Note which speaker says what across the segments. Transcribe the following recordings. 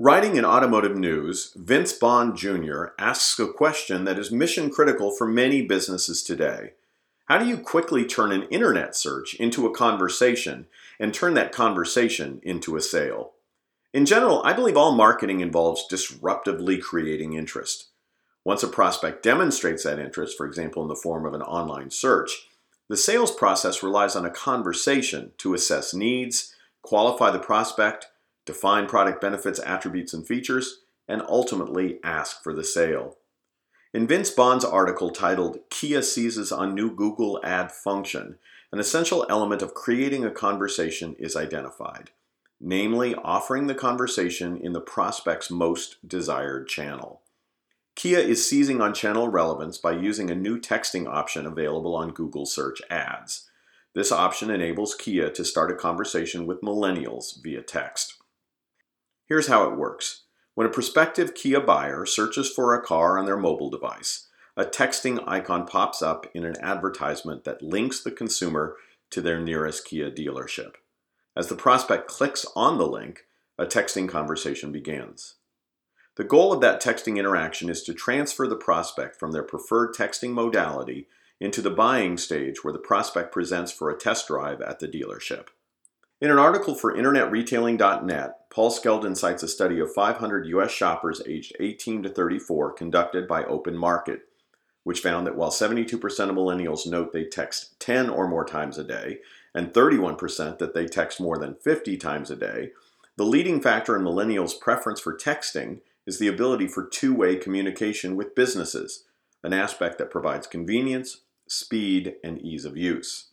Speaker 1: Writing in automotive news, Vince Bond Jr. asks a question that is mission critical for many businesses today. How do you quickly turn an internet search into a conversation and turn that conversation into a sale? In general, I believe all marketing involves disruptively creating interest. Once a prospect demonstrates that interest, for example in the form of an online search, the sales process relies on a conversation to assess needs, qualify the prospect, define product benefits, attributes, and features, and ultimately ask for the sale. In Vince Bond's article titled Kia Seizes on New Google Ad Function, an essential element of creating a conversation is identified, namely offering the conversation in the prospect's most desired channel. Kia is seizing on channel relevance by using a new texting option available on Google Search Ads. This option enables Kia to start a conversation with millennials via text. Here's how it works. When a prospective Kia buyer searches for a car on their mobile device, a texting icon pops up in an advertisement that links the consumer to their nearest Kia dealership. As the prospect clicks on the link, a texting conversation begins. The goal of that texting interaction is to transfer the prospect from their preferred texting modality into the buying stage where the prospect presents for a test drive at the dealership. In an article for InternetRetailing.net, Paul Skeldon cites a study of 500 U.S. shoppers aged 18 to 34 conducted by Open Market, which found that while 72% of millennials note they text 10 or more times a day, and 31% that they text more than 50 times a day, the leading factor in millennials' preference for texting is the ability for two way communication with businesses, an aspect that provides convenience, speed, and ease of use.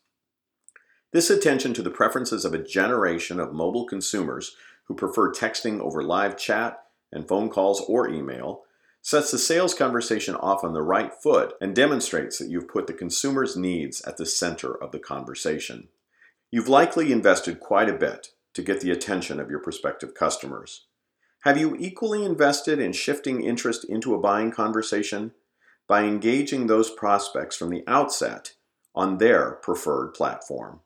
Speaker 1: This attention to the preferences of a generation of mobile consumers who prefer texting over live chat and phone calls or email sets the sales conversation off on the right foot and demonstrates that you've put the consumer's needs at the center of the conversation. You've likely invested quite a bit to get the attention of your prospective customers. Have you equally invested in shifting interest into a buying conversation by engaging those prospects from the outset on their preferred platform?